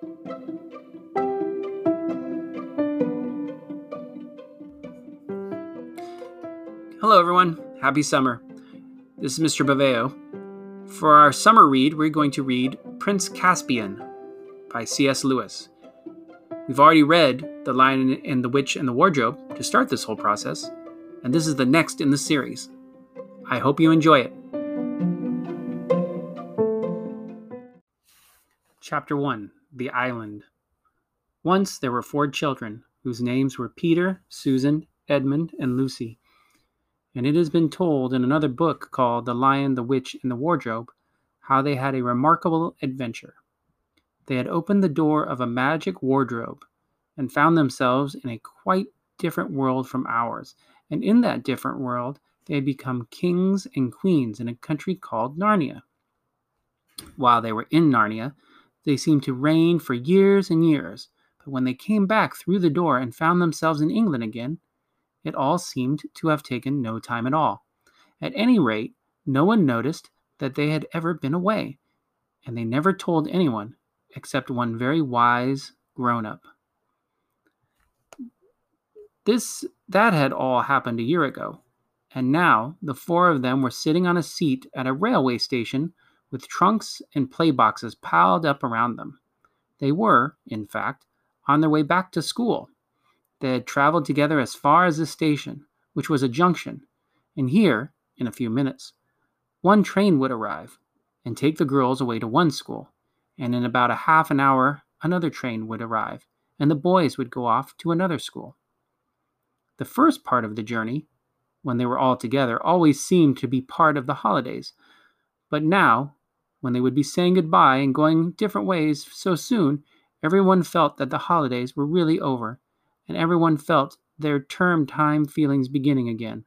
Hello, everyone. Happy summer. This is Mr. Baveo. For our summer read, we're going to read Prince Caspian by C.S. Lewis. We've already read The Lion and the Witch and the Wardrobe to start this whole process, and this is the next in the series. I hope you enjoy it. Chapter 1 The Island. Once there were four children, whose names were Peter, Susan, Edmund, and Lucy and it has been told in another book called The Lion, the Witch, and the Wardrobe how they had a remarkable adventure. They had opened the door of a magic wardrobe and found themselves in a quite different world from ours, and in that different world they had become kings and queens in a country called Narnia. While they were in Narnia, they seemed to reign for years and years, but when they came back through the door and found themselves in England again, it all seemed to have taken no time at all. At any rate, no one noticed that they had ever been away, and they never told anyone except one very wise grown up. This that had all happened a year ago, and now the four of them were sitting on a seat at a railway station with trunks and play boxes piled up around them. They were, in fact, on their way back to school. They had traveled together as far as the station, which was a junction, and here, in a few minutes, one train would arrive and take the girls away to one school, and in about a half an hour another train would arrive, and the boys would go off to another school. The first part of the journey, when they were all together, always seemed to be part of the holidays, but now, when they would be saying goodbye and going different ways so soon, everyone felt that the holidays were really over and everyone felt their term time feelings beginning again.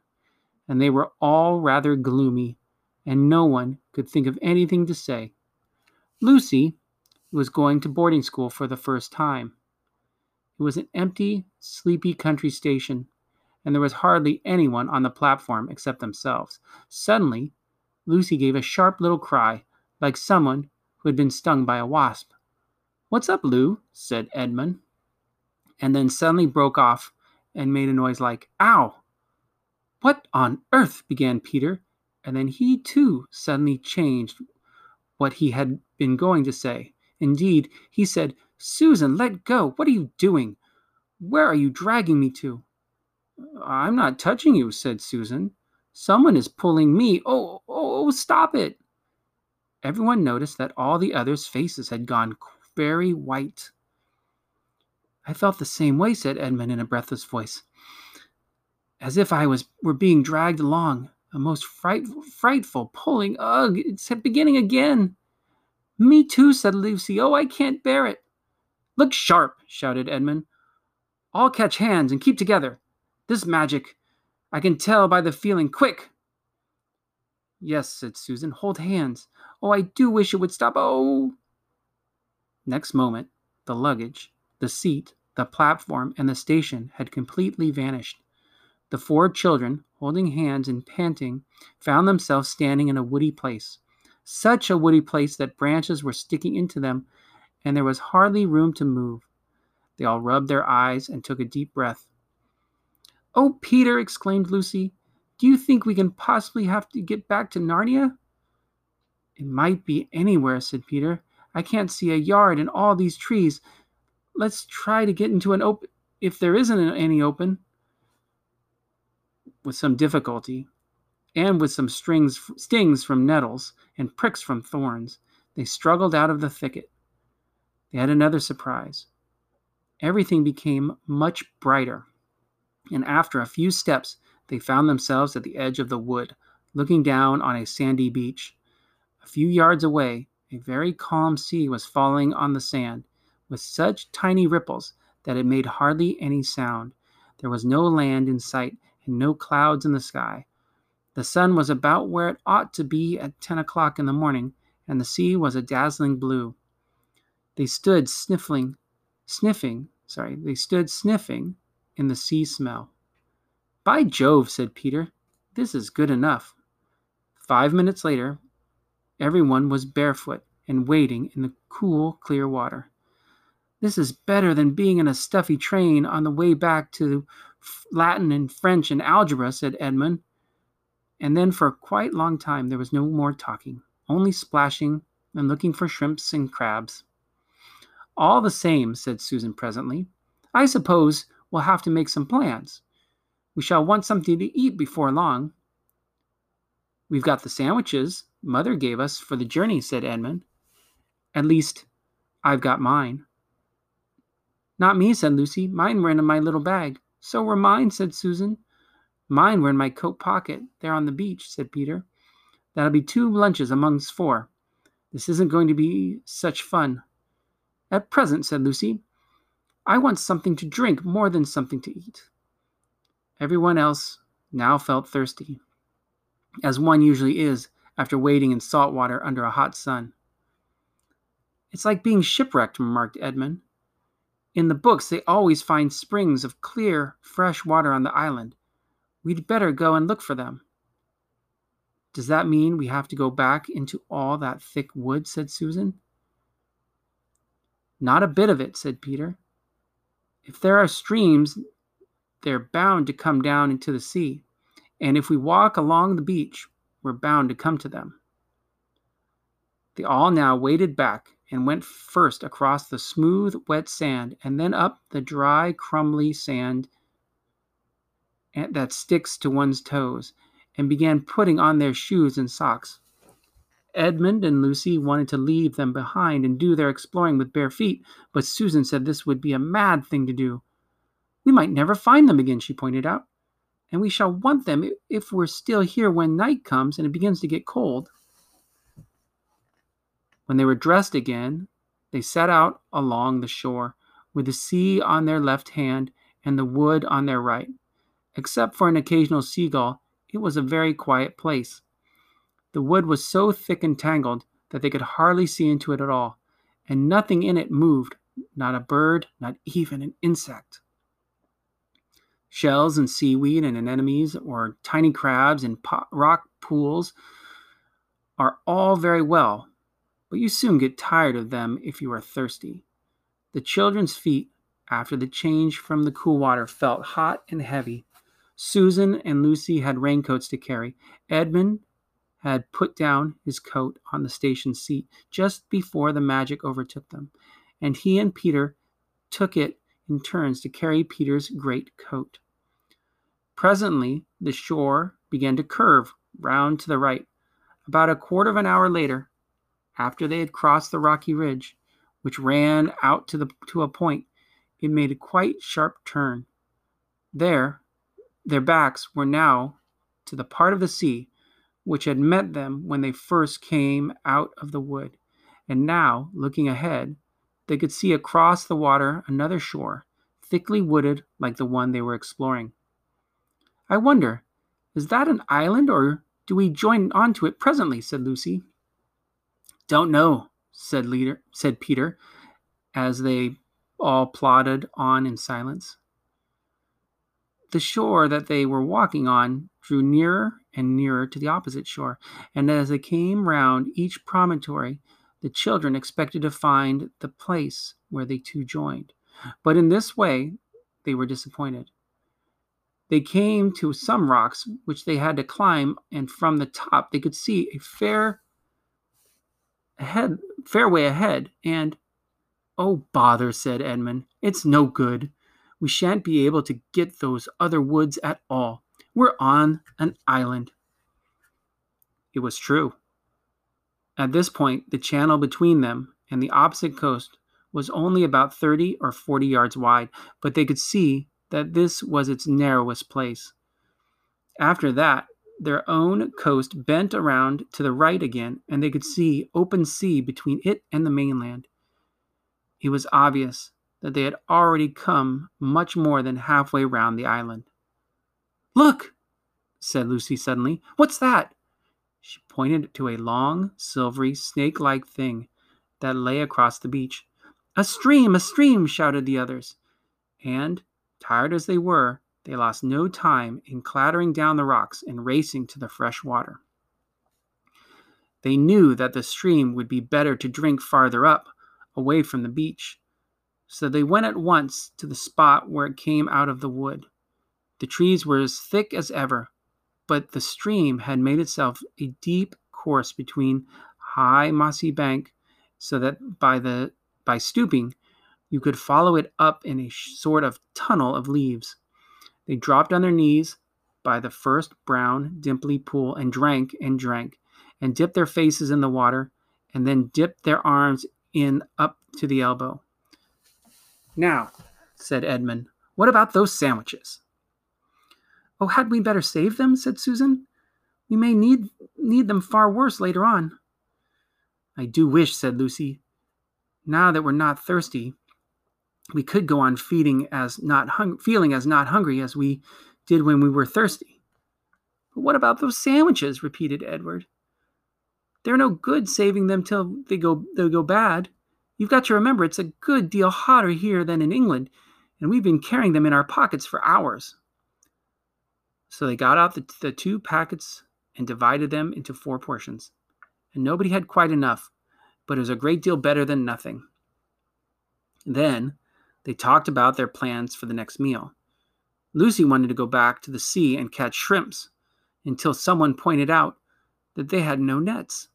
And they were all rather gloomy, and no one could think of anything to say. Lucy was going to boarding school for the first time. It was an empty, sleepy country station, and there was hardly anyone on the platform except themselves. Suddenly, Lucy gave a sharp little cry, like someone who had been stung by a wasp. What's up, Lou? said Edmund and then suddenly broke off and made a noise like, Ow! What on earth? began Peter, and then he too suddenly changed what he had been going to say. Indeed, he said, Susan, let go. What are you doing? Where are you dragging me to? I'm not touching you, said Susan. Someone is pulling me. Oh, oh, oh, stop it. Everyone noticed that all the others' faces had gone very white. I felt the same way, said Edmund in a breathless voice. As if I was were being dragged along, a most frightful, frightful pulling. Ugh, it's beginning again. Me too, said Lucy. Oh, I can't bear it. Look sharp, shouted Edmund. All catch hands and keep together. This magic, I can tell by the feeling. Quick! Yes, said Susan. Hold hands. Oh, I do wish it would stop. Oh! Next moment, the luggage, the seat, the platform, and the station had completely vanished. The four children, holding hands and panting, found themselves standing in a woody place. Such a woody place that branches were sticking into them, and there was hardly room to move. They all rubbed their eyes and took a deep breath. Oh, Peter, exclaimed Lucy, do you think we can possibly have to get back to Narnia? It might be anywhere, said Peter. I can't see a yard in all these trees, let's try to get into an open if there isn't any open with some difficulty and with some strings stings from nettles and pricks from thorns they struggled out of the thicket they had another surprise everything became much brighter and after a few steps they found themselves at the edge of the wood looking down on a sandy beach a few yards away a very calm sea was falling on the sand with such tiny ripples that it made hardly any sound. There was no land in sight and no clouds in the sky. The sun was about where it ought to be at ten o'clock in the morning, and the sea was a dazzling blue. They stood sniffling, sniffing, sorry, they stood sniffing in the sea smell. By Jove, said Peter, this is good enough. Five minutes later, everyone was barefoot and wading in the cool, clear water. This is better than being in a stuffy train on the way back to Latin and French and algebra, said Edmund. And then for a quite long time there was no more talking, only splashing and looking for shrimps and crabs. All the same, said Susan presently, I suppose we'll have to make some plans. We shall want something to eat before long. We've got the sandwiches Mother gave us for the journey, said Edmund. At least, I've got mine. Not me, said Lucy. Mine were in my little bag. So were mine, said Susan. Mine were in my coat pocket, there on the beach, said Peter. That'll be two lunches amongst four. This isn't going to be such fun. At present, said Lucy, I want something to drink more than something to eat. Everyone else now felt thirsty, as one usually is after wading in salt water under a hot sun. It's like being shipwrecked, remarked Edmund. In the books, they always find springs of clear, fresh water on the island. We'd better go and look for them. Does that mean we have to go back into all that thick wood? said Susan. Not a bit of it, said Peter. If there are streams, they're bound to come down into the sea. And if we walk along the beach, we're bound to come to them. They all now waded back and went first across the smooth, wet sand and then up the dry, crumbly sand that sticks to one's toes and began putting on their shoes and socks. Edmund and Lucy wanted to leave them behind and do their exploring with bare feet, but Susan said this would be a mad thing to do. We might never find them again, she pointed out, and we shall want them if we're still here when night comes and it begins to get cold. When they were dressed again, they set out along the shore, with the sea on their left hand and the wood on their right. Except for an occasional seagull, it was a very quiet place. The wood was so thick and tangled that they could hardly see into it at all, and nothing in it moved, not a bird, not even an insect. Shells and seaweed and anemones or tiny crabs in po- rock pools are all very well, but you soon get tired of them if you are thirsty. The children's feet, after the change from the cool water, felt hot and heavy. Susan and Lucy had raincoats to carry. Edmund had put down his coat on the station seat just before the magic overtook them, and he and Peter took it in turns to carry Peter's great coat. Presently, the shore began to curve round to the right. About a quarter of an hour later, after they had crossed the rocky ridge, which ran out to, the, to a point, it made a quite sharp turn. There, their backs were now to the part of the sea which had met them when they first came out of the wood, and now, looking ahead, they could see across the water another shore, thickly wooded like the one they were exploring. I wonder, is that an island, or do we join onto it presently? said Lucy. Don't know, said leader said Peter, as they all plodded on in silence. The shore that they were walking on drew nearer and nearer to the opposite shore, and as they came round each promontory, the children expected to find the place where they two joined. But in this way, they were disappointed. They came to some rocks which they had to climb, and from the top they could see a fair ahead, fair way ahead. And oh bother, said Edmund, it's no good. We shan't be able to get those other woods at all. We're on an island. It was true. At this point, the channel between them and the opposite coast was only about 30 or 40 yards wide, but they could see that this was its narrowest place. After that, their own coast bent around to the right again, and they could see open sea between it and the mainland. It was obvious that they had already come much more than halfway round the island. Look, said Lucy suddenly. What's that? She pointed to a long, silvery, snake like thing that lay across the beach. A stream, a stream, shouted the others. And, tired as they were, they lost no time in clattering down the rocks and racing to the fresh water. They knew that the stream would be better to drink farther up, away from the beach. So they went at once to the spot where it came out of the wood. The trees were as thick as ever, but the stream had made itself a deep course between high mossy bank so that by the by stooping you could follow it up in a sort of tunnel of leaves. They dropped on their knees by the first brown, dimply pool and drank and drank, and dipped their faces in the water, and then dipped their arms in up to the elbow. Now, said Edmund, what about those sandwiches? Oh, had we better save them? said Susan. We may need need them far worse later on. I do wish, said Lucy, now that we're not thirsty, we could go on feeding as not hung- feeling as not hungry as we did when we were thirsty. But what about those sandwiches? repeated Edward. They're no good saving them till they go they go bad. You've got to remember it's a good deal hotter here than in England, and we've been carrying them in our pockets for hours. So they got out the, the two packets and divided them into four portions. And nobody had quite enough, but it was a great deal better than nothing. Then they talked about their plans for the next meal. Lucy wanted to go back to the sea and catch shrimps until someone pointed out that they had no nets.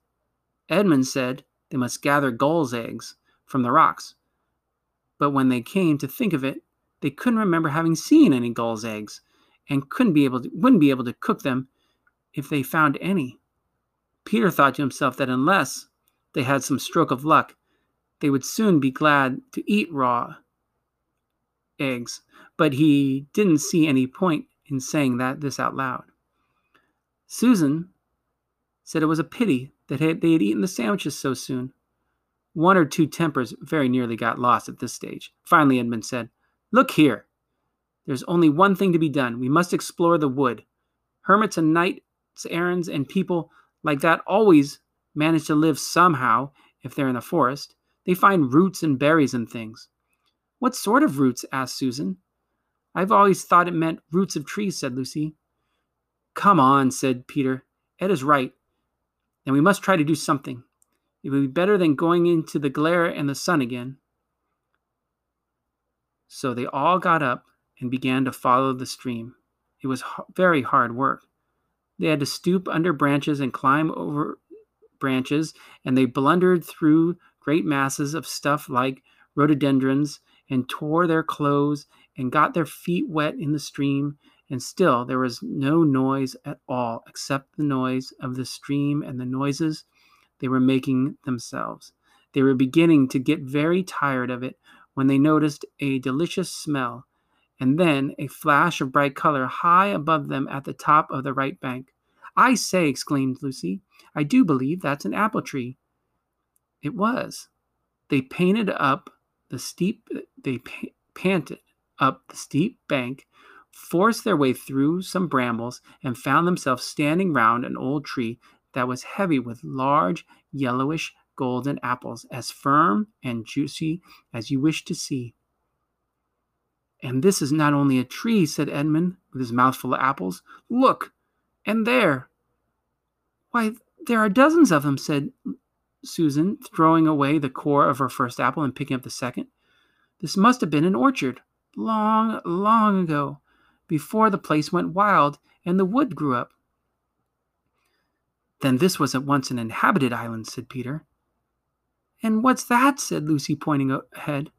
Edmund said they must gather gulls' eggs from the rocks. But when they came to think of it, they couldn't remember having seen any gulls' eggs and couldn't be able to, wouldn't be able to cook them if they found any. Peter thought to himself that unless they had some stroke of luck, they would soon be glad to eat raw eggs, but he didn't see any point in saying that this out loud. Susan said it was a pity that they had eaten the sandwiches so soon. One or two tempers very nearly got lost at this stage. Finally, Edmund said, Look here. There's only one thing to be done. We must explore the wood. Hermits and knights errands and people like that always manage to live somehow if they're in the forest. They find roots and berries and things. What sort of roots? asked Susan. I've always thought it meant roots of trees, said Lucy. Come on, said Peter. Ed is right, and we must try to do something. It would be better than going into the glare and the sun again. So they all got up and began to follow the stream. It was very hard work. They had to stoop under branches and climb over branches, and they blundered through great masses of stuff like rhododendrons and tore their clothes and got their feet wet in the stream. And still there was no noise at all except the noise of the stream and the noises they were making themselves. They were beginning to get very tired of it when they noticed a delicious smell and then a flash of bright color high above them at the top of the right bank. I say, exclaimed Lucy, I do believe that's an apple tree. It was. They painted up the steep, they pa- panted up the steep bank, forced their way through some brambles, and found themselves standing round an old tree that was heavy with large, yellowish, golden apples, as firm and juicy as you wish to see. And this is not only a tree, said Edmund, with his mouth full of apples. Look, and there. Why, there are dozens of them, said Susan, throwing away the core of her first apple and picking up the second. This must have been an orchard, long, long ago, before the place went wild and the wood grew up. Then this was at once an inhabited island, said Peter. And what's that? said Lucy, pointing ahead.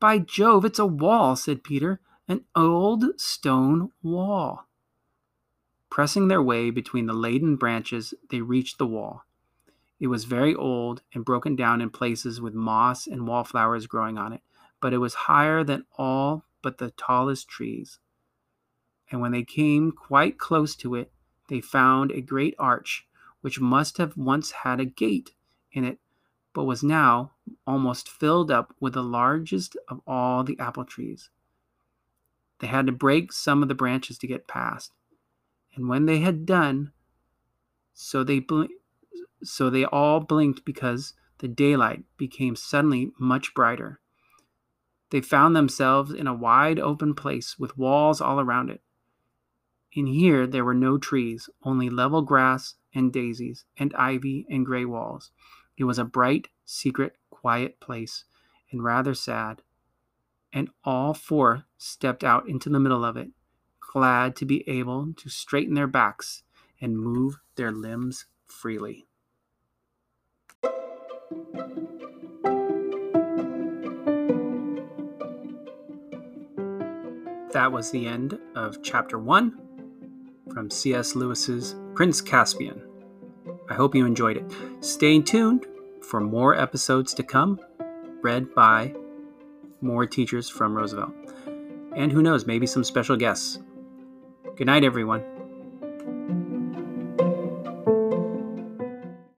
By Jove, it's a wall, said Peter, an old stone wall. Pressing their way between the laden branches, they reached the wall. It was very old and broken down in places with moss and wallflowers growing on it, but it was higher than all but the tallest trees. And when they came quite close to it, they found a great arch, which must have once had a gate in it but was now almost filled up with the largest of all the apple trees. They had to break some of the branches to get past, and when they had done, so they bl- so they all blinked because the daylight became suddenly much brighter. They found themselves in a wide open place with walls all around it. In here there were no trees, only level grass and daisies and ivy and gray walls. It was a bright, secret, quiet place, and rather sad. and all four stepped out into the middle of it, glad to be able to straighten their backs and move their limbs freely. That was the end of chapter one from C.S. Lewis's Prince Caspian. I hope you enjoyed it. Stay tuned for more episodes to come, read by more teachers from Roosevelt. And who knows, maybe some special guests. Good night, everyone.